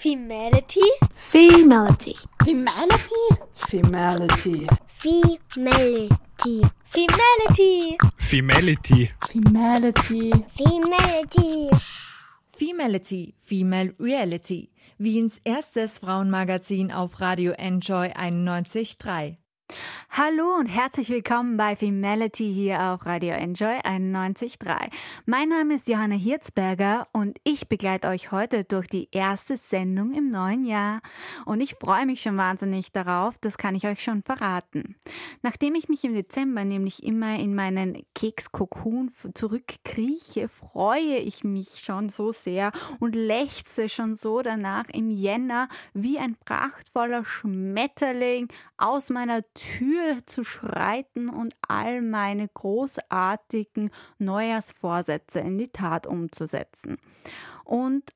Femality? Femality. Femality? Femality. Femality. Femality. Femality. Femality. Femality. Femality, Female Reality, Wiens erstes Frauenmagazin auf Radio Enjoy 91.3. Hallo und herzlich willkommen bei Femality hier auf Radio Enjoy 91.3. Mein Name ist Johanna Hirzberger und ich begleite euch heute durch die erste Sendung im neuen Jahr. Und ich freue mich schon wahnsinnig darauf, das kann ich euch schon verraten. Nachdem ich mich im Dezember nämlich immer in meinen Kekskokon zurückkrieche, freue ich mich schon so sehr und lechze schon so danach im Jänner wie ein prachtvoller Schmetterling aus meiner Tür zu schreiten und all meine großartigen Neujahrsvorsätze in die Tat umzusetzen. Und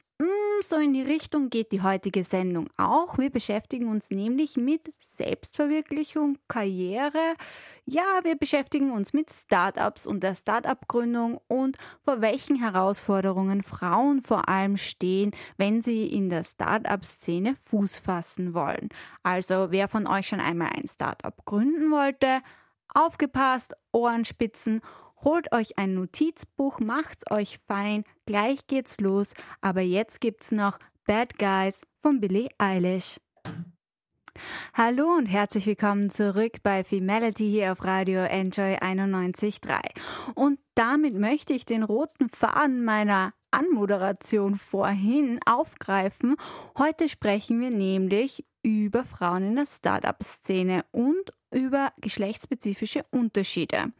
so in die Richtung geht die heutige Sendung auch. Wir beschäftigen uns nämlich mit Selbstverwirklichung, Karriere. Ja, wir beschäftigen uns mit Startups und der Startup-Gründung und vor welchen Herausforderungen Frauen vor allem stehen, wenn sie in der Startup-Szene Fuß fassen wollen. Also, wer von euch schon einmal ein Startup gründen wollte, aufgepasst, Ohrenspitzen Holt euch ein Notizbuch, macht's euch fein, gleich geht's los, aber jetzt gibt's noch Bad Guys von Billie Eilish. Hallo und herzlich willkommen zurück bei Femality hier auf Radio Enjoy 91.3. Und damit möchte ich den roten Faden meiner Anmoderation vorhin aufgreifen. Heute sprechen wir nämlich über Frauen in der Startup-Szene und über geschlechtsspezifische Unterschiede.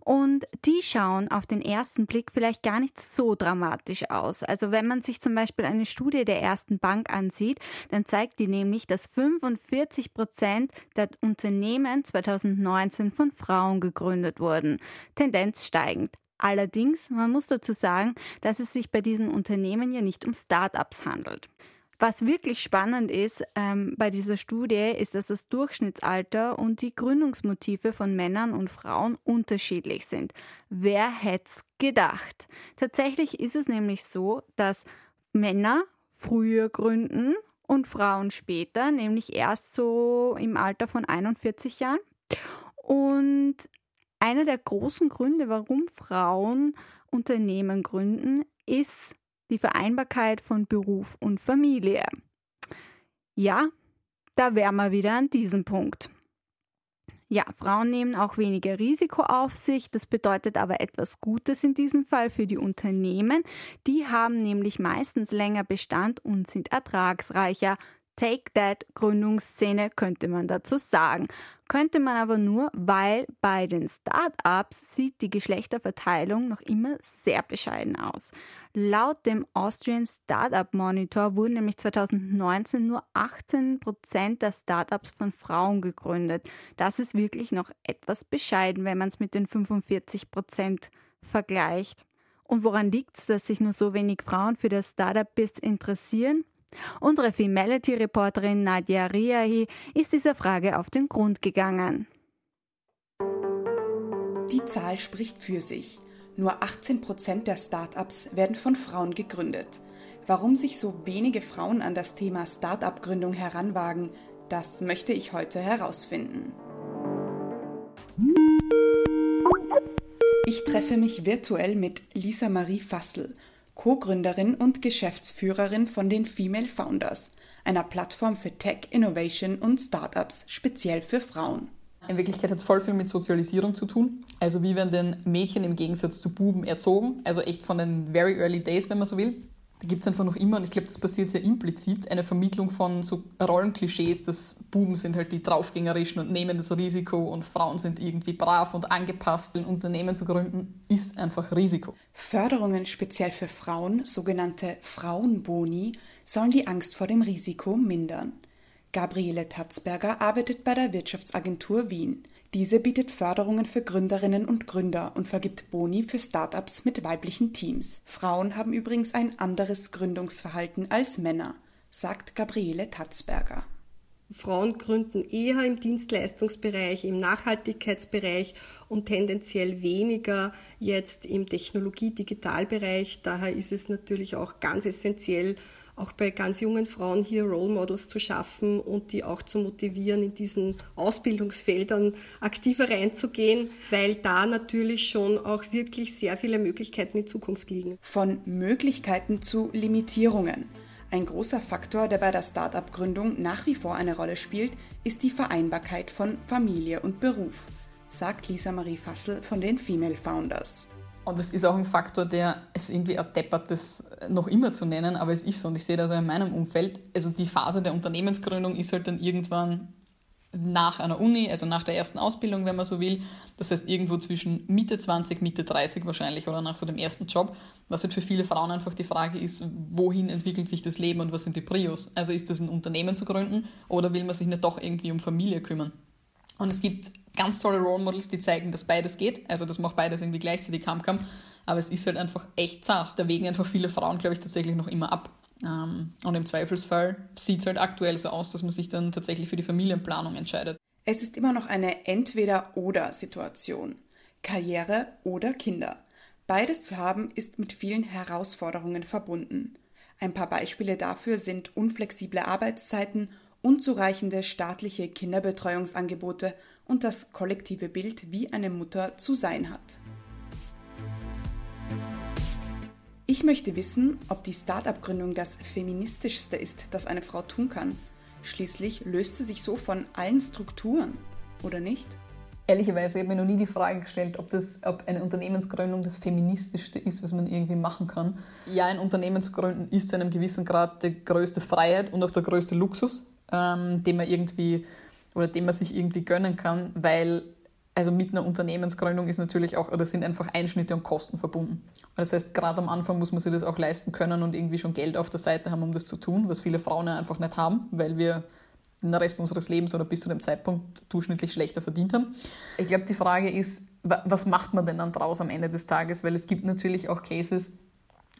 Und die schauen auf den ersten Blick vielleicht gar nicht so dramatisch aus. Also wenn man sich zum Beispiel eine Studie der ersten Bank ansieht, dann zeigt die nämlich, dass 45 Prozent der Unternehmen 2019 von Frauen gegründet wurden. Tendenz steigend. Allerdings, man muss dazu sagen, dass es sich bei diesen Unternehmen ja nicht um Start-ups handelt. Was wirklich spannend ist ähm, bei dieser Studie, ist, dass das Durchschnittsalter und die Gründungsmotive von Männern und Frauen unterschiedlich sind. Wer hätte es gedacht? Tatsächlich ist es nämlich so, dass Männer früher gründen und Frauen später, nämlich erst so im Alter von 41 Jahren. Und einer der großen Gründe, warum Frauen Unternehmen gründen, ist die Vereinbarkeit von Beruf und Familie. Ja, da wären wir wieder an diesem Punkt. Ja, Frauen nehmen auch weniger Risiko auf sich. Das bedeutet aber etwas Gutes in diesem Fall für die Unternehmen. Die haben nämlich meistens länger Bestand und sind ertragsreicher. Take That Gründungsszene könnte man dazu sagen. Könnte man aber nur, weil bei den Startups sieht die Geschlechterverteilung noch immer sehr bescheiden aus. Laut dem Austrian Startup Monitor wurden nämlich 2019 nur 18 Prozent der Startups von Frauen gegründet. Das ist wirklich noch etwas bescheiden, wenn man es mit den 45 Prozent vergleicht. Und woran liegt es, dass sich nur so wenig Frauen für das Startup-Biss interessieren? Unsere Femality-Reporterin Nadia Riahi ist dieser Frage auf den Grund gegangen. Die Zahl spricht für sich. Nur 18 Prozent der Startups werden von Frauen gegründet. Warum sich so wenige Frauen an das Thema Startup-Gründung heranwagen, das möchte ich heute herausfinden. Ich treffe mich virtuell mit Lisa Marie Fassel, Co-Gründerin und Geschäftsführerin von den Female Founders, einer Plattform für Tech, Innovation und Startups speziell für Frauen. In Wirklichkeit hat es voll viel mit Sozialisierung zu tun. Also wie werden denn Mädchen im Gegensatz zu Buben erzogen? Also echt von den very early days, wenn man so will. Da gibt es einfach noch immer, und ich glaube, das passiert sehr implizit, eine Vermittlung von so Rollenklischees, dass Buben sind halt die draufgängerischen und nehmen das Risiko und Frauen sind irgendwie brav und angepasst. Ein Unternehmen zu gründen ist einfach Risiko. Förderungen speziell für Frauen, sogenannte Frauenboni, sollen die Angst vor dem Risiko mindern. Gabriele Tatzberger arbeitet bei der Wirtschaftsagentur Wien. Diese bietet Förderungen für Gründerinnen und Gründer und vergibt Boni für Startups mit weiblichen Teams. Frauen haben übrigens ein anderes Gründungsverhalten als Männer, sagt Gabriele Tatzberger. Frauen gründen eher im Dienstleistungsbereich, im Nachhaltigkeitsbereich und tendenziell weniger jetzt im Technologie-Digitalbereich. Daher ist es natürlich auch ganz essentiell, auch bei ganz jungen Frauen hier Role Models zu schaffen und die auch zu motivieren, in diesen Ausbildungsfeldern aktiver reinzugehen, weil da natürlich schon auch wirklich sehr viele Möglichkeiten in Zukunft liegen. Von Möglichkeiten zu Limitierungen. Ein großer Faktor, der bei der Start-up-Gründung nach wie vor eine Rolle spielt, ist die Vereinbarkeit von Familie und Beruf, sagt Lisa Marie Fassel von den Female Founders. Und es ist auch ein Faktor, der es irgendwie erdeppert, das noch immer zu nennen, aber es ist so. Und ich sehe das auch in meinem Umfeld. Also die Phase der Unternehmensgründung ist halt dann irgendwann nach einer Uni, also nach der ersten Ausbildung, wenn man so will. Das heißt irgendwo zwischen Mitte 20, Mitte 30 wahrscheinlich oder nach so dem ersten Job. Was halt für viele Frauen einfach die Frage ist, wohin entwickelt sich das Leben und was sind die Prios? Also ist das ein Unternehmen zu gründen oder will man sich nicht doch irgendwie um Familie kümmern? Und es gibt ganz tolle Role Models, die zeigen, dass beides geht. Also das macht beides irgendwie gleichzeitig Kam Kam. Aber es ist halt einfach echt zart. Da wägen einfach viele Frauen, glaube ich, tatsächlich noch immer ab. Ähm, und im Zweifelsfall sieht es halt aktuell so aus, dass man sich dann tatsächlich für die Familienplanung entscheidet. Es ist immer noch eine Entweder-Oder-Situation. Karriere oder Kinder. Beides zu haben ist mit vielen Herausforderungen verbunden. Ein paar Beispiele dafür sind unflexible Arbeitszeiten, unzureichende staatliche Kinderbetreuungsangebote und das kollektive Bild, wie eine Mutter zu sein hat. Ich möchte wissen, ob die Start-up-Gründung das feministischste ist, das eine Frau tun kann. Schließlich löst sie sich so von allen Strukturen, oder nicht? Ehrlicherweise habe ich mir noch nie die Frage gestellt, ob, das, ob eine Unternehmensgründung das feministischste ist, was man irgendwie machen kann. Ja, ein Unternehmen zu gründen ist zu einem gewissen Grad die größte Freiheit und auch der größte Luxus, ähm, den man irgendwie oder den man sich irgendwie gönnen kann, weil also mit einer Unternehmensgründung ist natürlich auch, oder sind einfach Einschnitte und Kosten verbunden. Das heißt, gerade am Anfang muss man sich das auch leisten können und irgendwie schon Geld auf der Seite haben, um das zu tun, was viele Frauen einfach nicht haben, weil wir den Rest unseres Lebens oder bis zu dem Zeitpunkt durchschnittlich schlechter verdient haben. Ich glaube, die Frage ist, was macht man denn dann draus am Ende des Tages? Weil es gibt natürlich auch Cases,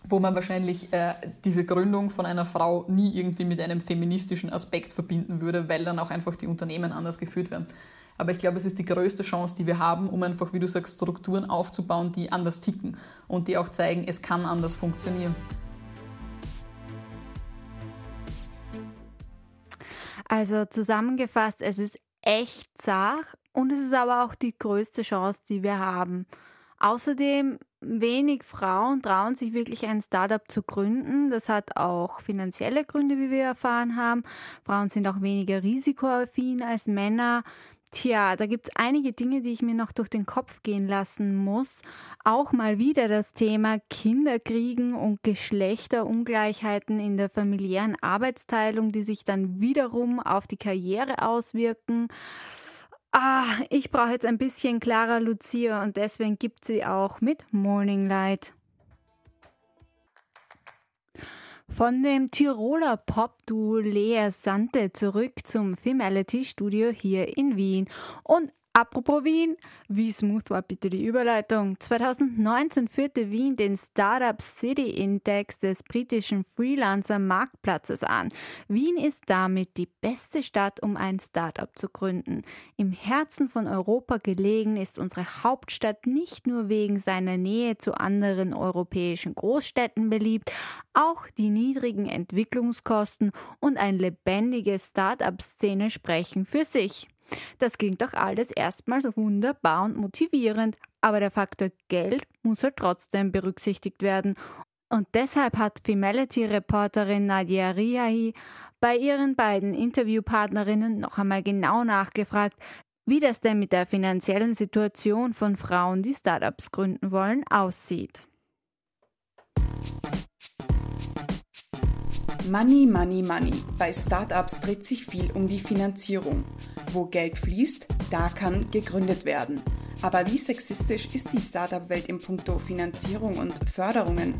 wo man wahrscheinlich äh, diese Gründung von einer Frau nie irgendwie mit einem feministischen Aspekt verbinden würde, weil dann auch einfach die Unternehmen anders geführt werden. Aber ich glaube, es ist die größte Chance, die wir haben, um einfach, wie du sagst, Strukturen aufzubauen, die anders ticken und die auch zeigen, es kann anders funktionieren. Also zusammengefasst, es ist echt zart und es ist aber auch die größte Chance, die wir haben. Außerdem, wenig Frauen trauen sich wirklich ein Startup zu gründen. Das hat auch finanzielle Gründe, wie wir erfahren haben. Frauen sind auch weniger risikoaffin als Männer. Tja, da gibt es einige Dinge, die ich mir noch durch den Kopf gehen lassen muss. Auch mal wieder das Thema Kinderkriegen und Geschlechterungleichheiten in der familiären Arbeitsteilung, die sich dann wiederum auf die Karriere auswirken. Ah, ich brauche jetzt ein bisschen Clara Lucia und deswegen gibt sie auch mit Morning Light. Von dem Tiroler Pop-Duo Lea Sante zurück zum Filmality Studio hier in Wien. Und Apropos Wien, wie smooth war bitte die Überleitung? 2019 führte Wien den Startup City Index des britischen Freelancer Marktplatzes an. Wien ist damit die beste Stadt, um ein Startup zu gründen. Im Herzen von Europa gelegen ist unsere Hauptstadt nicht nur wegen seiner Nähe zu anderen europäischen Großstädten beliebt, auch die niedrigen Entwicklungskosten und eine lebendige Startup-Szene sprechen für sich. Das klingt doch alles erstmals wunderbar und motivierend, aber der Faktor Geld muss halt trotzdem berücksichtigt werden. Und deshalb hat Femality-Reporterin Nadia Riahi bei ihren beiden Interviewpartnerinnen noch einmal genau nachgefragt, wie das denn mit der finanziellen Situation von Frauen, die Startups gründen wollen, aussieht. Money, Money, Money. Bei Startups dreht sich viel um die Finanzierung. Wo Geld fließt, da kann gegründet werden. Aber wie sexistisch ist die Startup-Welt im Punkto Finanzierung und Förderungen?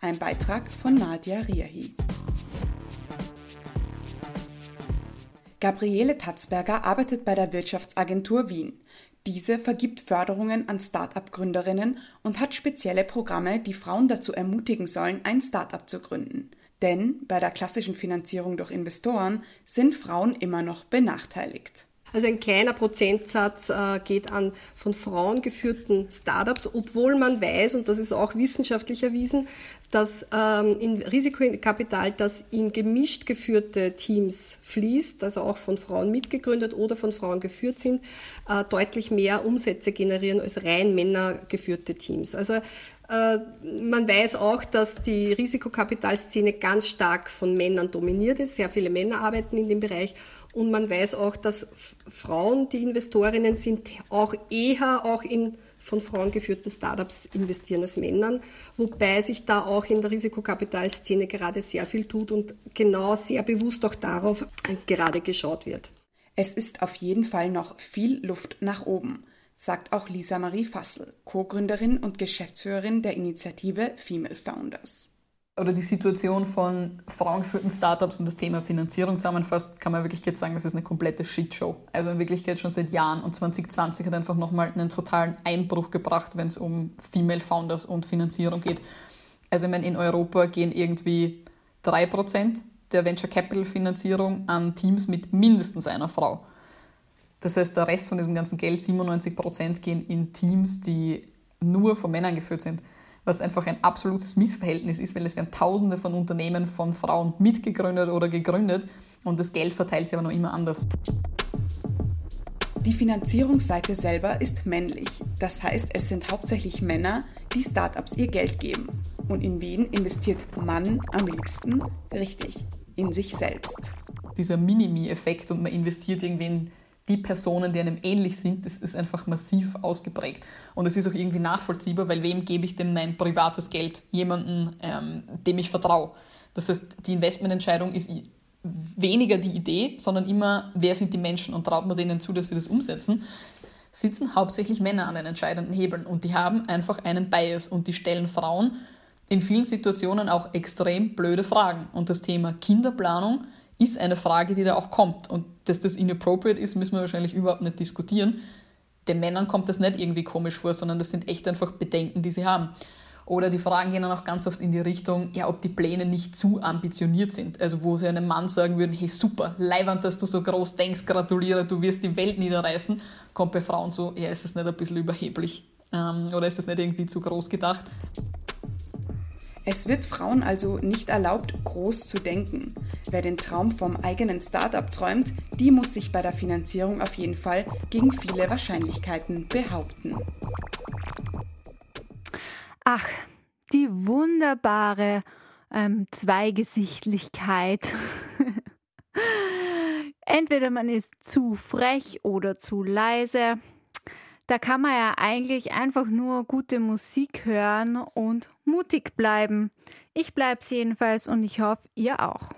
Ein Beitrag von Nadia Riahi. Gabriele Tatzberger arbeitet bei der Wirtschaftsagentur Wien. Diese vergibt Förderungen an Start-up-Gründerinnen und hat spezielle Programme, die Frauen dazu ermutigen sollen, ein Start-up zu gründen. Denn bei der klassischen Finanzierung durch Investoren sind Frauen immer noch benachteiligt. Also ein kleiner Prozentsatz äh, geht an von Frauen geführten Startups, obwohl man weiß, und das ist auch wissenschaftlich erwiesen, dass ähm, in Risikokapital, das in gemischt geführte Teams fließt, also auch von Frauen mitgegründet oder von Frauen geführt sind, äh, deutlich mehr Umsätze generieren als rein männergeführte Teams. Also äh, man weiß auch, dass die Risikokapitalszene ganz stark von Männern dominiert ist. Sehr viele Männer arbeiten in dem Bereich. Und man weiß auch, dass Frauen, die Investorinnen sind, auch eher auch in von Frauen geführten Startups investieren als Männern, wobei sich da auch in der Risikokapitalszene gerade sehr viel tut und genau sehr bewusst auch darauf gerade geschaut wird. Es ist auf jeden Fall noch viel Luft nach oben, sagt auch Lisa Marie Fassel, Co-Gründerin und Geschäftsführerin der Initiative Female Founders oder die Situation von frauengeführten Startups und das Thema Finanzierung zusammenfasst, kann man wirklich jetzt sagen, das ist eine komplette Shitshow. Also in Wirklichkeit schon seit Jahren und 2020 hat einfach nochmal einen totalen Einbruch gebracht, wenn es um Female Founders und Finanzierung geht. Also ich meine, in Europa gehen irgendwie 3% der Venture Capital Finanzierung an Teams mit mindestens einer Frau. Das heißt, der Rest von diesem ganzen Geld, 97%, gehen in Teams, die nur von Männern geführt sind was einfach ein absolutes Missverhältnis ist, weil es werden Tausende von Unternehmen von Frauen mitgegründet oder gegründet und das Geld verteilt sich aber noch immer anders. Die Finanzierungsseite selber ist männlich. Das heißt, es sind hauptsächlich Männer, die Startups ihr Geld geben. Und in wen investiert Mann am liebsten? Richtig, in sich selbst. Dieser Minimi-Effekt und man investiert irgendwie in die Personen, die einem ähnlich sind, das ist einfach massiv ausgeprägt. Und es ist auch irgendwie nachvollziehbar, weil wem gebe ich denn mein privates Geld? Jemanden, ähm, dem ich vertraue. Das heißt, die Investmententscheidung ist weniger die Idee, sondern immer, wer sind die Menschen und traut man denen zu, dass sie das umsetzen, sitzen hauptsächlich Männer an den entscheidenden Hebeln und die haben einfach einen Bias und die stellen Frauen in vielen Situationen auch extrem blöde Fragen. Und das Thema Kinderplanung ist eine Frage, die da auch kommt. Und dass das inappropriate ist, müssen wir wahrscheinlich überhaupt nicht diskutieren. Den Männern kommt das nicht irgendwie komisch vor, sondern das sind echt einfach Bedenken, die sie haben. Oder die Fragen gehen dann auch ganz oft in die Richtung, ja, ob die Pläne nicht zu ambitioniert sind. Also wo sie einem Mann sagen würden, hey super, leiwand, dass du so groß denkst, gratuliere, du wirst die Welt niederreißen, kommt bei Frauen so, ja, ist das nicht ein bisschen überheblich? Ähm, oder ist das nicht irgendwie zu groß gedacht? Es wird Frauen also nicht erlaubt, groß zu denken. Wer den Traum vom eigenen Startup träumt, die muss sich bei der Finanzierung auf jeden Fall gegen viele Wahrscheinlichkeiten behaupten. Ach, die wunderbare ähm, Zweigesichtlichkeit. Entweder man ist zu frech oder zu leise. Da kann man ja eigentlich einfach nur gute Musik hören und mutig bleiben. Ich bleib's jedenfalls und ich hoffe, ihr auch.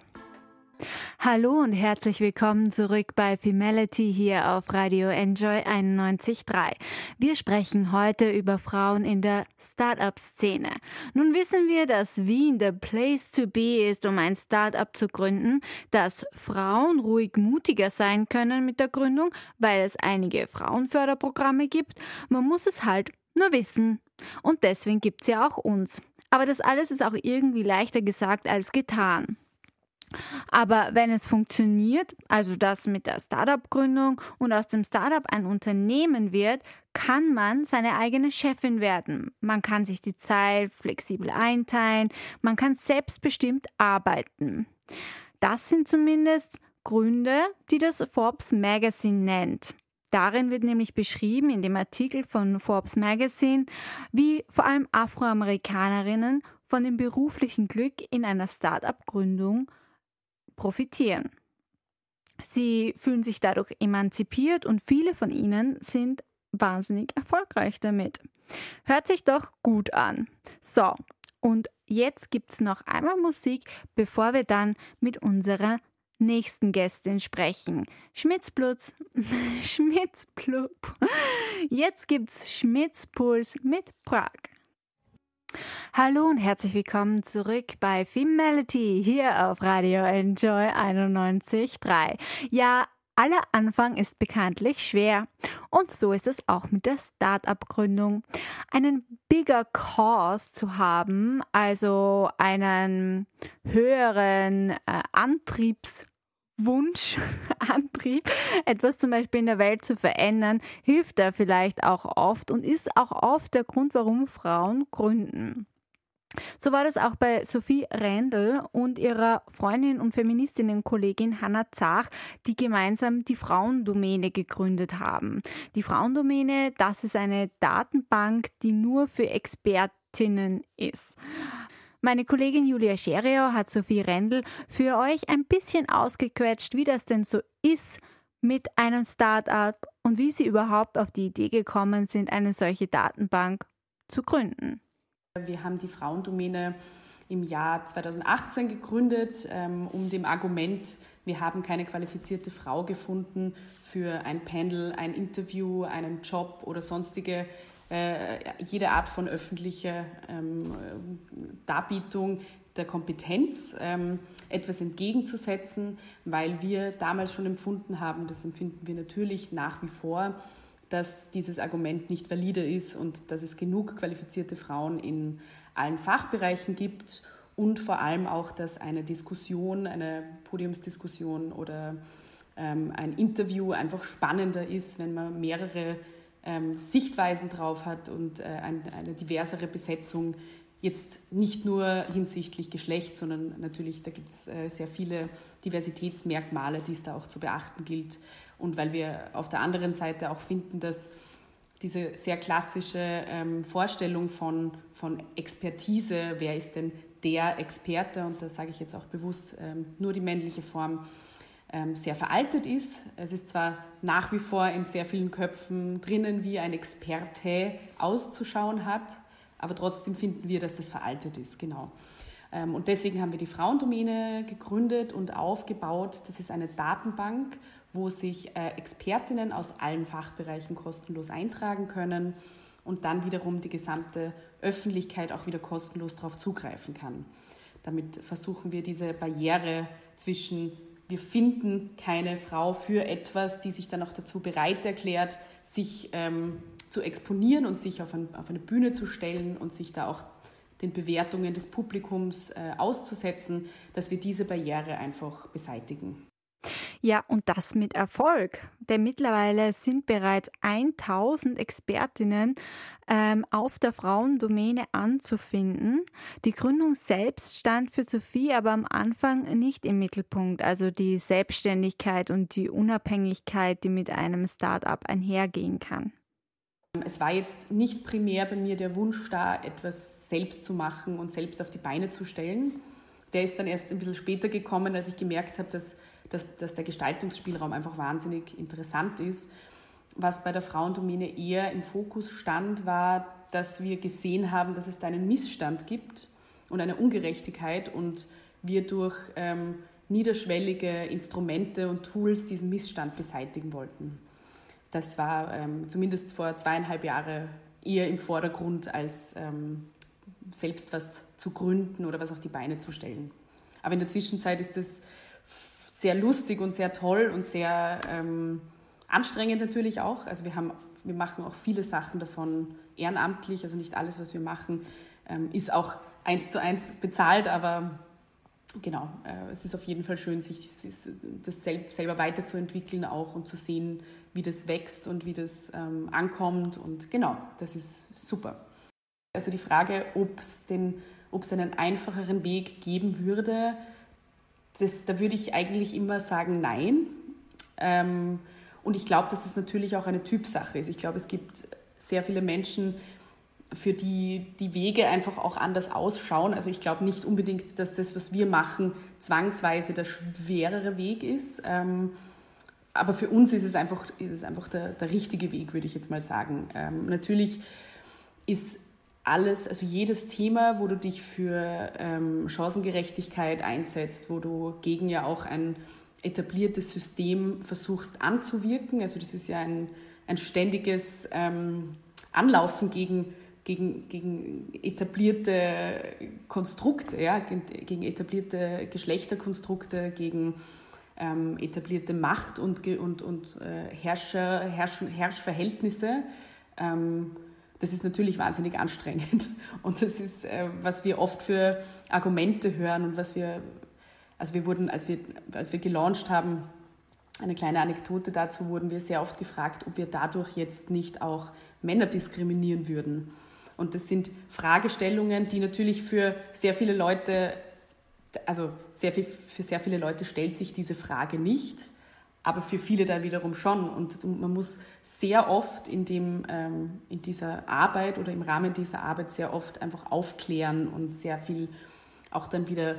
Hallo und herzlich willkommen zurück bei Femality hier auf Radio Enjoy 91.3. Wir sprechen heute über Frauen in der Startup-Szene. Nun wissen wir, dass Wien der Place to be ist, um ein Startup zu gründen, dass Frauen ruhig mutiger sein können mit der Gründung, weil es einige Frauenförderprogramme gibt. Man muss es halt nur wissen. Und deswegen gibt's ja auch uns. Aber das alles ist auch irgendwie leichter gesagt als getan. Aber wenn es funktioniert, also das mit der Startup-Gründung und aus dem Startup ein Unternehmen wird, kann man seine eigene Chefin werden. Man kann sich die Zeit flexibel einteilen, man kann selbstbestimmt arbeiten. Das sind zumindest Gründe, die das Forbes Magazine nennt. Darin wird nämlich beschrieben, in dem Artikel von Forbes Magazine, wie vor allem Afroamerikanerinnen von dem beruflichen Glück in einer Start-up-Gründung profitieren. Sie fühlen sich dadurch emanzipiert und viele von ihnen sind wahnsinnig erfolgreich damit. Hört sich doch gut an. So, und jetzt gibt es noch einmal Musik, bevor wir dann mit unserer nächsten Gästin sprechen. Schmitzplutz, Schmitzplup. Jetzt gibt's Schmitzpuls mit Prag. Hallo und herzlich willkommen zurück bei Femality hier auf Radio Enjoy 91.3. Ja, Aller Anfang ist bekanntlich schwer. Und so ist es auch mit der Start-up-Gründung. Einen bigger cause zu haben, also einen höheren äh, Antriebs Wunsch, Antrieb, etwas zum Beispiel in der Welt zu verändern, hilft da vielleicht auch oft und ist auch oft der Grund, warum Frauen gründen. So war das auch bei Sophie Rendel und ihrer Freundin und Feministinnenkollegin Hanna Zach, die gemeinsam die Frauendomäne gegründet haben. Die Frauendomäne, das ist eine Datenbank, die nur für Expertinnen ist. Meine Kollegin Julia Scheriau hat Sophie Rendel für euch ein bisschen ausgequetscht, wie das denn so ist mit einem Start-up und wie sie überhaupt auf die Idee gekommen sind, eine solche Datenbank zu gründen. Wir haben die Frauendomäne im Jahr 2018 gegründet, ähm, um dem Argument, wir haben keine qualifizierte Frau gefunden für ein Panel, ein Interview, einen Job oder sonstige jede Art von öffentlicher ähm, Darbietung der Kompetenz ähm, etwas entgegenzusetzen, weil wir damals schon empfunden haben, das empfinden wir natürlich nach wie vor, dass dieses Argument nicht valide ist und dass es genug qualifizierte Frauen in allen Fachbereichen gibt und vor allem auch, dass eine Diskussion, eine Podiumsdiskussion oder ähm, ein Interview einfach spannender ist, wenn man mehrere ähm, Sichtweisen drauf hat und äh, ein, eine diversere Besetzung jetzt nicht nur hinsichtlich Geschlecht, sondern natürlich, da gibt es äh, sehr viele Diversitätsmerkmale, die es da auch zu beachten gilt. Und weil wir auf der anderen Seite auch finden, dass diese sehr klassische ähm, Vorstellung von, von Expertise, wer ist denn der Experte, und da sage ich jetzt auch bewusst ähm, nur die männliche Form, sehr veraltet ist. Es ist zwar nach wie vor in sehr vielen Köpfen drinnen, wie ein Experte auszuschauen hat, aber trotzdem finden wir, dass das veraltet ist, genau. Ähm, und deswegen haben wir die Frauendomäne gegründet und aufgebaut. Das ist eine Datenbank, wo sich äh, Expertinnen aus allen Fachbereichen kostenlos eintragen können und dann wiederum die gesamte Öffentlichkeit auch wieder kostenlos darauf zugreifen kann. Damit versuchen wir diese Barriere zwischen wir finden keine Frau für etwas, die sich dann auch dazu bereit erklärt, sich ähm, zu exponieren und sich auf, ein, auf, eine Bühne zu stellen und sich da auch den Bewertungen des Publikums äh, auszusetzen, dass wir diese Barriere einfach beseitigen. Ja, und das mit Erfolg. Denn mittlerweile sind bereits 1000 Expertinnen ähm, auf der Frauendomäne anzufinden. Die Gründung selbst stand für Sophie aber am Anfang nicht im Mittelpunkt. Also die Selbstständigkeit und die Unabhängigkeit, die mit einem Start-up einhergehen kann. Es war jetzt nicht primär bei mir der Wunsch da, etwas selbst zu machen und selbst auf die Beine zu stellen. Der ist dann erst ein bisschen später gekommen, als ich gemerkt habe, dass dass, dass der Gestaltungsspielraum einfach wahnsinnig interessant ist. Was bei der Frauendomäne eher im Fokus stand, war, dass wir gesehen haben, dass es da einen Missstand gibt und eine Ungerechtigkeit und wir durch ähm, niederschwellige Instrumente und Tools diesen Missstand beseitigen wollten. Das war ähm, zumindest vor zweieinhalb Jahren eher im Vordergrund, als ähm, selbst was zu gründen oder was auf die Beine zu stellen. Aber in der Zwischenzeit ist das sehr lustig und sehr toll und sehr ähm, anstrengend natürlich auch. Also wir, haben, wir machen auch viele Sachen davon ehrenamtlich, also nicht alles, was wir machen, ähm, ist auch eins zu eins bezahlt, aber genau, äh, es ist auf jeden Fall schön, sich das selber weiterzuentwickeln auch und zu sehen, wie das wächst und wie das ähm, ankommt und genau, das ist super. Also die Frage, ob es einen einfacheren Weg geben würde, das, da würde ich eigentlich immer sagen, nein. Ähm, und ich glaube, dass das natürlich auch eine Typsache ist. Ich glaube, es gibt sehr viele Menschen, für die die Wege einfach auch anders ausschauen. Also ich glaube nicht unbedingt, dass das, was wir machen, zwangsweise der schwerere Weg ist. Ähm, aber für uns ist es einfach, ist es einfach der, der richtige Weg, würde ich jetzt mal sagen. Ähm, natürlich ist alles, also jedes Thema, wo du dich für ähm, Chancengerechtigkeit einsetzt, wo du gegen ja auch ein etabliertes System versuchst anzuwirken. Also das ist ja ein, ein ständiges ähm, Anlaufen gegen, gegen, gegen etablierte Konstrukte, ja, gegen, etablierte Geschlechterkonstrukte, gegen ähm, etablierte Macht und, und, und äh, Herrscher, Herrsch, Herrschverhältnisse. Ähm, das ist natürlich wahnsinnig anstrengend. Und das ist, äh, was wir oft für Argumente hören und was wir, also wir wurden, als wir, als wir gelauncht haben, eine kleine Anekdote dazu, wurden wir sehr oft gefragt, ob wir dadurch jetzt nicht auch Männer diskriminieren würden. Und das sind Fragestellungen, die natürlich für sehr viele Leute, also sehr viel, für sehr viele Leute stellt sich diese Frage nicht, aber für viele dann wiederum schon. Und man muss sehr oft in, dem, ähm, in dieser Arbeit oder im Rahmen dieser Arbeit sehr oft einfach aufklären und sehr viel auch dann wieder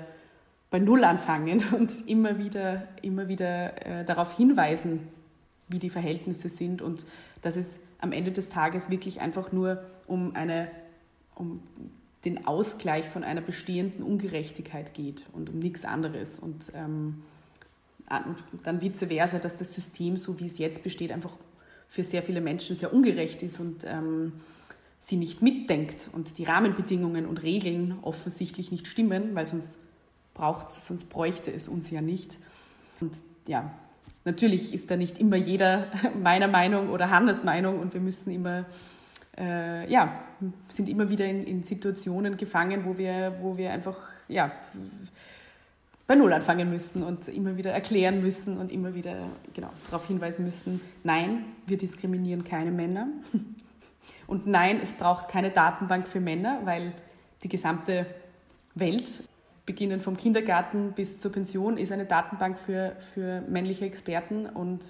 bei Null anfangen und immer wieder, immer wieder äh, darauf hinweisen, wie die Verhältnisse sind und dass es am Ende des Tages wirklich einfach nur um, eine, um den Ausgleich von einer bestehenden Ungerechtigkeit geht und um nichts anderes. Und, ähm, und dann vice versa, dass das System, so wie es jetzt besteht, einfach für sehr viele Menschen sehr ungerecht ist und ähm, sie nicht mitdenkt und die Rahmenbedingungen und Regeln offensichtlich nicht stimmen, weil sonst braucht sonst bräuchte es uns ja nicht. Und ja, natürlich ist da nicht immer jeder meiner Meinung oder Hannes Meinung und wir müssen immer, äh, ja, sind immer wieder in, in, Situationen gefangen, wo wir, wo wir einfach, ja, bei Null anfangen müssen und immer wieder erklären müssen und immer wieder genau, darauf hinweisen müssen, nein, wir diskriminieren keine Männer. Und nein, es braucht keine Datenbank für Männer, weil die gesamte Welt beginnen vom Kindergarten bis zur Pension, ist eine Datenbank für, für männliche Experten und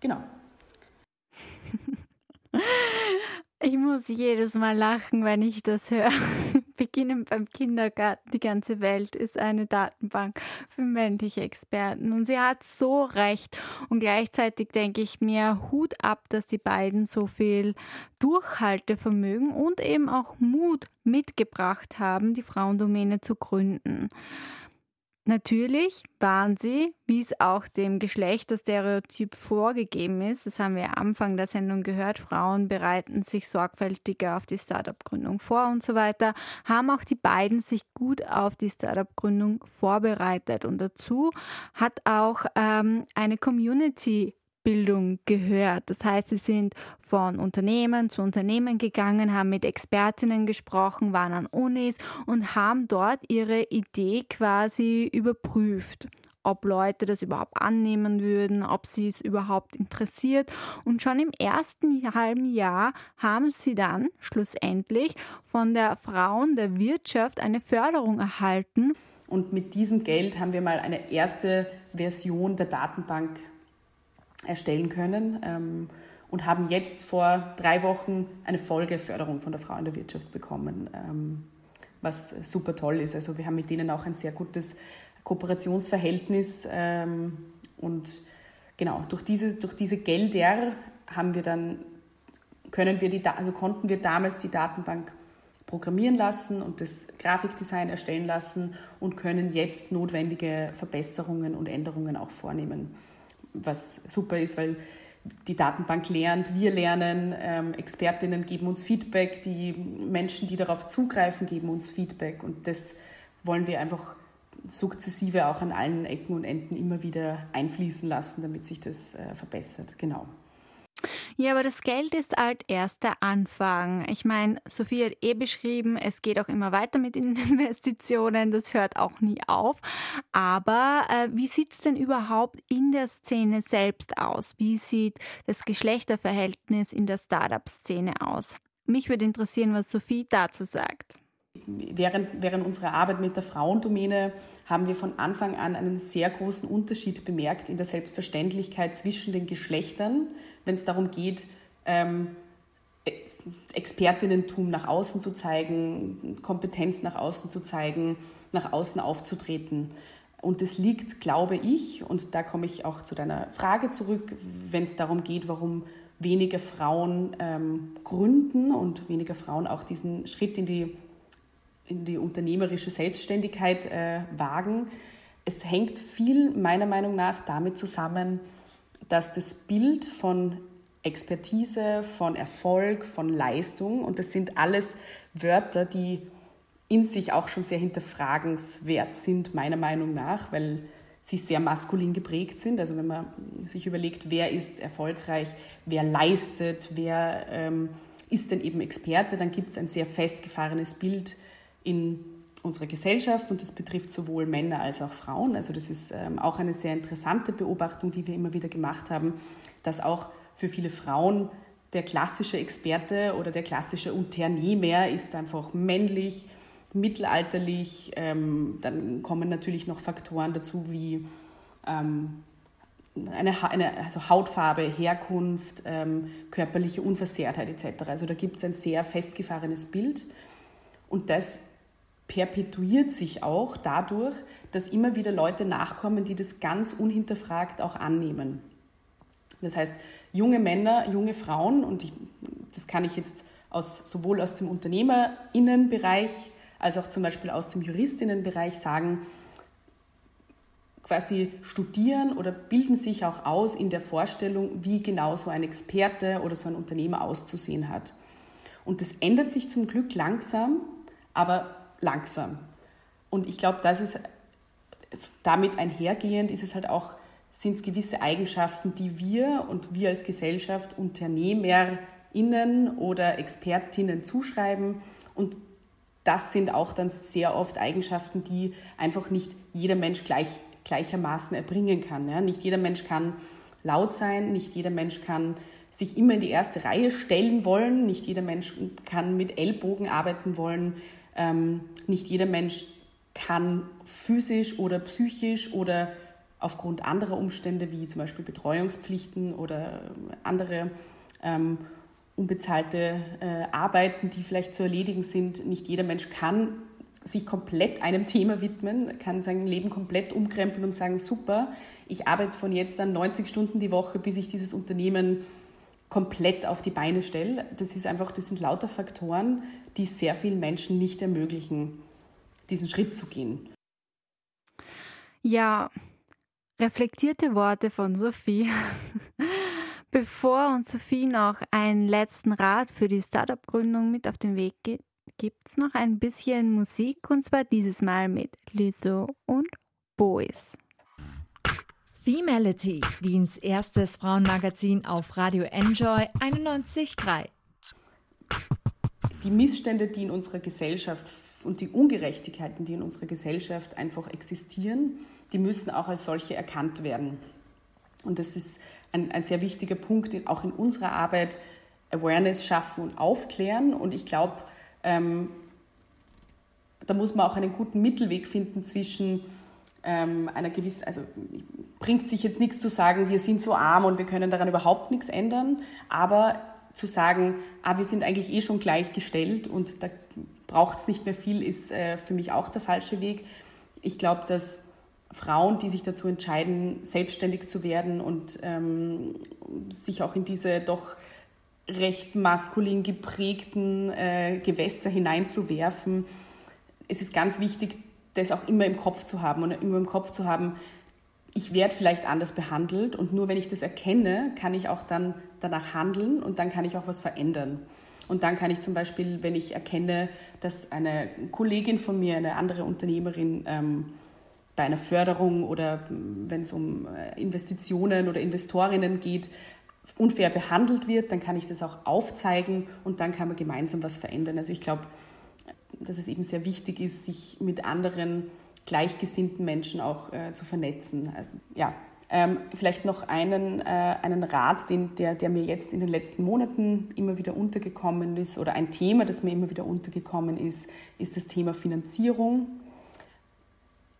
genau. Ich muss jedes Mal lachen, wenn ich das höre. Beginnen beim Kindergarten. Die ganze Welt ist eine Datenbank für männliche Experten. Und sie hat so recht. Und gleichzeitig denke ich mir, Hut ab, dass die beiden so viel Durchhaltevermögen und eben auch Mut mitgebracht haben, die Frauendomäne zu gründen. Natürlich waren sie, wie es auch dem Geschlechterstereotyp vorgegeben ist, das haben wir am Anfang der Sendung gehört, Frauen bereiten sich sorgfältiger auf die Startup-Gründung vor und so weiter, haben auch die beiden sich gut auf die Startup-Gründung vorbereitet. Und dazu hat auch ähm, eine Community Bildung gehört. Das heißt, sie sind von Unternehmen zu Unternehmen gegangen, haben mit Expertinnen gesprochen, waren an Unis und haben dort ihre Idee quasi überprüft ob Leute das überhaupt annehmen würden, ob sie es überhaupt interessiert. Und schon im ersten halben Jahr haben sie dann schlussendlich von der Frauen der Wirtschaft eine Förderung erhalten. Und mit diesem Geld haben wir mal eine erste Version der Datenbank erstellen können ähm, und haben jetzt vor drei Wochen eine Folgeförderung von der Frau in der Wirtschaft bekommen, ähm, was super toll ist. Also wir haben mit denen auch ein sehr gutes Kooperationsverhältnis ähm, und genau durch diese, durch diese Gelder haben wir dann können wir die, also konnten wir damals die Datenbank programmieren lassen und das Grafikdesign erstellen lassen und können jetzt notwendige Verbesserungen und Änderungen auch vornehmen was super ist, weil die Datenbank lernt, wir lernen, ähm, Expertinnen geben uns Feedback, die Menschen, die darauf zugreifen, geben uns Feedback und das wollen wir einfach sukzessive auch an allen Ecken und Enden immer wieder einfließen lassen, damit sich das äh, verbessert. Genau. Ja, aber das Geld ist halt erst der Anfang. Ich meine, Sophie hat eh beschrieben, es geht auch immer weiter mit den Investitionen, das hört auch nie auf. Aber äh, wie sieht es denn überhaupt in der Szene selbst aus? Wie sieht das Geschlechterverhältnis in der Startup-Szene aus? Mich würde interessieren, was Sophie dazu sagt. Während, während unserer Arbeit mit der Frauendomäne haben wir von Anfang an einen sehr großen Unterschied bemerkt in der Selbstverständlichkeit zwischen den Geschlechtern, wenn es darum geht, ähm, Expertinnentum nach außen zu zeigen, Kompetenz nach außen zu zeigen, nach außen aufzutreten. Und das liegt, glaube ich, und da komme ich auch zu deiner Frage zurück, wenn es darum geht, warum weniger Frauen ähm, gründen und weniger Frauen auch diesen Schritt in die in die unternehmerische Selbstständigkeit äh, wagen. Es hängt viel meiner Meinung nach damit zusammen, dass das Bild von Expertise, von Erfolg, von Leistung, und das sind alles Wörter, die in sich auch schon sehr hinterfragenswert sind, meiner Meinung nach, weil sie sehr maskulin geprägt sind. Also wenn man sich überlegt, wer ist erfolgreich, wer leistet, wer ähm, ist denn eben Experte, dann gibt es ein sehr festgefahrenes Bild in unserer Gesellschaft und das betrifft sowohl Männer als auch Frauen. Also das ist ähm, auch eine sehr interessante Beobachtung, die wir immer wieder gemacht haben, dass auch für viele Frauen der klassische Experte oder der klassische Unternehmer ist einfach männlich, mittelalterlich. Ähm, dann kommen natürlich noch Faktoren dazu wie ähm, eine, eine also Hautfarbe, Herkunft, ähm, körperliche Unversehrtheit etc. Also da gibt es ein sehr festgefahrenes Bild und das perpetuiert sich auch dadurch, dass immer wieder Leute nachkommen, die das ganz unhinterfragt auch annehmen. Das heißt, junge Männer, junge Frauen, und ich, das kann ich jetzt aus, sowohl aus dem Unternehmerinnenbereich als auch zum Beispiel aus dem Juristinnenbereich sagen, quasi studieren oder bilden sich auch aus in der Vorstellung, wie genau so ein Experte oder so ein Unternehmer auszusehen hat. Und das ändert sich zum Glück langsam, aber langsam. Und ich glaube, das ist damit einhergehend, ist es halt auch, sind es gewisse Eigenschaften, die wir und wir als Gesellschaft UnternehmerInnen oder Expertinnen zuschreiben. Und das sind auch dann sehr oft Eigenschaften, die einfach nicht jeder Mensch gleich, gleichermaßen erbringen kann. Ja? Nicht jeder Mensch kann laut sein, nicht jeder Mensch kann sich immer in die erste Reihe stellen wollen, nicht jeder Mensch kann mit Ellbogen arbeiten wollen, ähm, nicht jeder Mensch kann physisch oder psychisch oder aufgrund anderer Umstände wie zum Beispiel Betreuungspflichten oder andere ähm, unbezahlte äh, Arbeiten, die vielleicht zu erledigen sind. Nicht jeder Mensch kann sich komplett einem Thema widmen, kann sein Leben komplett umkrempeln und sagen, super, ich arbeite von jetzt an 90 Stunden die Woche, bis ich dieses Unternehmen komplett auf die Beine stelle. Das ist einfach, das sind lauter Faktoren, die sehr vielen Menschen nicht ermöglichen, diesen Schritt zu gehen. Ja, reflektierte Worte von Sophie. Bevor uns Sophie noch einen letzten Rat für die Startup-Gründung mit auf den Weg gibt, gibt es noch ein bisschen Musik und zwar dieses Mal mit Lizzo und Boys. Femality, Wiens erstes Frauenmagazin auf Radio Enjoy 91.3. Die Missstände, die in unserer Gesellschaft und die Ungerechtigkeiten, die in unserer Gesellschaft einfach existieren, die müssen auch als solche erkannt werden. Und das ist ein, ein sehr wichtiger Punkt, auch in unserer Arbeit, Awareness schaffen und aufklären. Und ich glaube, ähm, da muss man auch einen guten Mittelweg finden zwischen ähm, einer gewissen, also bringt sich jetzt nichts zu sagen, wir sind so arm und wir können daran überhaupt nichts ändern, aber zu sagen, ah, wir sind eigentlich eh schon gleichgestellt und da braucht es nicht mehr viel, ist äh, für mich auch der falsche Weg. Ich glaube, dass Frauen, die sich dazu entscheiden, selbstständig zu werden und ähm, sich auch in diese doch recht maskulin geprägten äh, Gewässer hineinzuwerfen, es ist ganz wichtig, das auch immer im Kopf zu haben und immer im Kopf zu haben, ich werde vielleicht anders behandelt und nur wenn ich das erkenne, kann ich auch dann danach handeln und dann kann ich auch was verändern. Und dann kann ich zum Beispiel, wenn ich erkenne, dass eine Kollegin von mir, eine andere Unternehmerin, ähm, bei einer Förderung oder wenn es um äh, Investitionen oder Investorinnen geht, unfair behandelt wird, dann kann ich das auch aufzeigen und dann kann man gemeinsam was verändern. Also ich glaube, dass es eben sehr wichtig ist, sich mit anderen gleichgesinnten Menschen auch äh, zu vernetzen. Also, ja, ähm, vielleicht noch einen, äh, einen Rat, den, der, der mir jetzt in den letzten Monaten immer wieder untergekommen ist oder ein Thema, das mir immer wieder untergekommen ist, ist das Thema Finanzierung.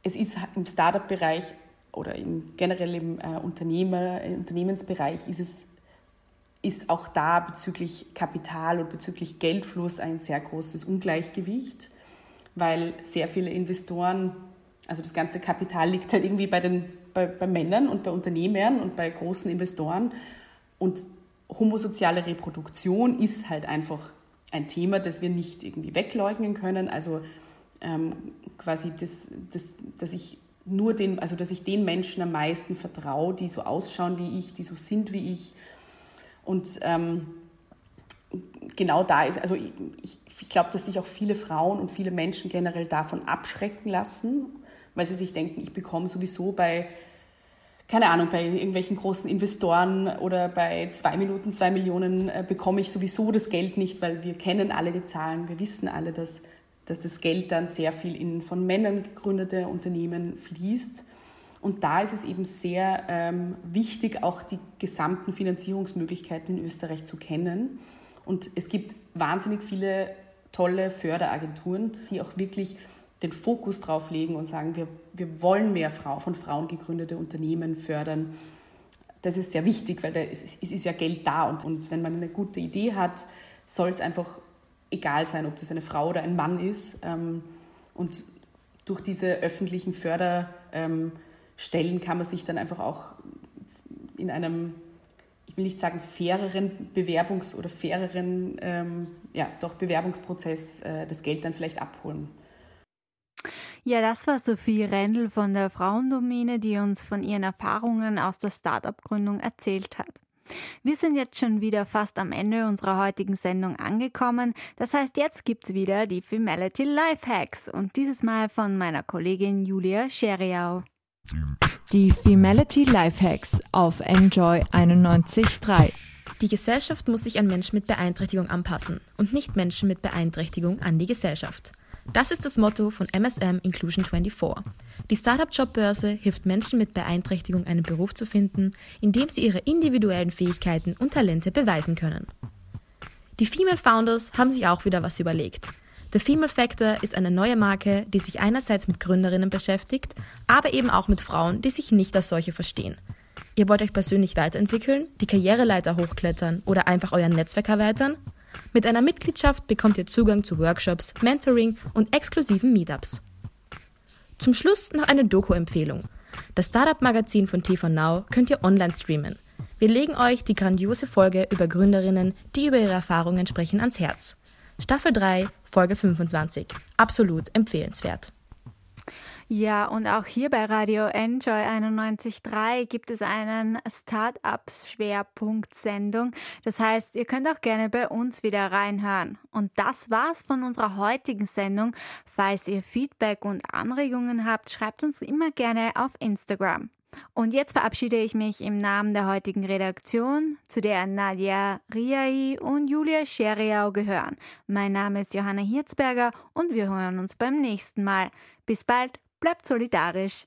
Es ist im Startup-Bereich oder im, generell im äh, Unternehmer, äh, Unternehmensbereich ist es ist auch da bezüglich Kapital und bezüglich Geldfluss ein sehr großes Ungleichgewicht, weil sehr viele Investoren, also das ganze Kapital liegt halt irgendwie bei den bei, bei Männern und bei Unternehmern und bei großen Investoren. Und homosoziale Reproduktion ist halt einfach ein Thema, das wir nicht irgendwie wegleugnen können. Also ähm, quasi, das, das, dass ich nur den, also dass ich den Menschen am meisten vertraue, die so ausschauen wie ich, die so sind wie ich. Und ähm, genau da ist, also ich, ich glaube, dass sich auch viele Frauen und viele Menschen generell davon abschrecken lassen, weil sie sich denken, ich bekomme sowieso bei keine Ahnung, bei irgendwelchen großen Investoren oder bei zwei Minuten, zwei Millionen äh, bekomme ich sowieso das Geld nicht, weil wir kennen alle die Zahlen, wir wissen alle, dass, dass das Geld dann sehr viel in von Männern gegründete Unternehmen fließt. Und da ist es eben sehr ähm, wichtig, auch die gesamten Finanzierungsmöglichkeiten in Österreich zu kennen. Und es gibt wahnsinnig viele tolle Förderagenturen, die auch wirklich den Fokus drauf legen und sagen, wir, wir wollen mehr Frau, von Frauen gegründete Unternehmen fördern. Das ist sehr wichtig, weil da ist, es ist ja Geld da und, und wenn man eine gute Idee hat, soll es einfach egal sein, ob das eine Frau oder ein Mann ist. Ähm, und durch diese öffentlichen Förderstellen kann man sich dann einfach auch in einem, ich will nicht sagen faireren Bewerbungs- oder faireren, ähm, ja, doch Bewerbungsprozess äh, das Geld dann vielleicht abholen. Ja, das war Sophie Rendel von der Frauendomäne, die uns von ihren Erfahrungen aus der Startup-Gründung erzählt hat. Wir sind jetzt schon wieder fast am Ende unserer heutigen Sendung angekommen. Das heißt, jetzt gibt's wieder die Femality Lifehacks und dieses Mal von meiner Kollegin Julia Scheriau. Die Femality Lifehacks auf Enjoy 91.3. Die Gesellschaft muss sich an Menschen mit Beeinträchtigung anpassen und nicht Menschen mit Beeinträchtigung an die Gesellschaft. Das ist das Motto von MSM Inclusion 24. Die Startup-Jobbörse hilft Menschen mit Beeinträchtigung einen Beruf zu finden, in dem sie ihre individuellen Fähigkeiten und Talente beweisen können. Die Female Founders haben sich auch wieder was überlegt. The Female Factor ist eine neue Marke, die sich einerseits mit Gründerinnen beschäftigt, aber eben auch mit Frauen, die sich nicht als solche verstehen. Ihr wollt euch persönlich weiterentwickeln, die Karriereleiter hochklettern oder einfach euer Netzwerk erweitern? Mit einer Mitgliedschaft bekommt ihr Zugang zu Workshops, Mentoring und exklusiven Meetups. Zum Schluss noch eine Doku-Empfehlung. Das Startup-Magazin von TV Now könnt ihr online streamen. Wir legen euch die grandiose Folge über Gründerinnen, die über ihre Erfahrungen sprechen, ans Herz. Staffel 3, Folge 25. Absolut empfehlenswert. Ja, und auch hier bei Radio Enjoy 91.3 gibt es einen Startups-Schwerpunkt-Sendung. Das heißt, ihr könnt auch gerne bei uns wieder reinhören. Und das war's von unserer heutigen Sendung. Falls ihr Feedback und Anregungen habt, schreibt uns immer gerne auf Instagram. Und jetzt verabschiede ich mich im Namen der heutigen Redaktion, zu der Nadja Riai und Julia Scheriau gehören. Mein Name ist Johanna Hirzberger und wir hören uns beim nächsten Mal. Bis bald, bleibt solidarisch.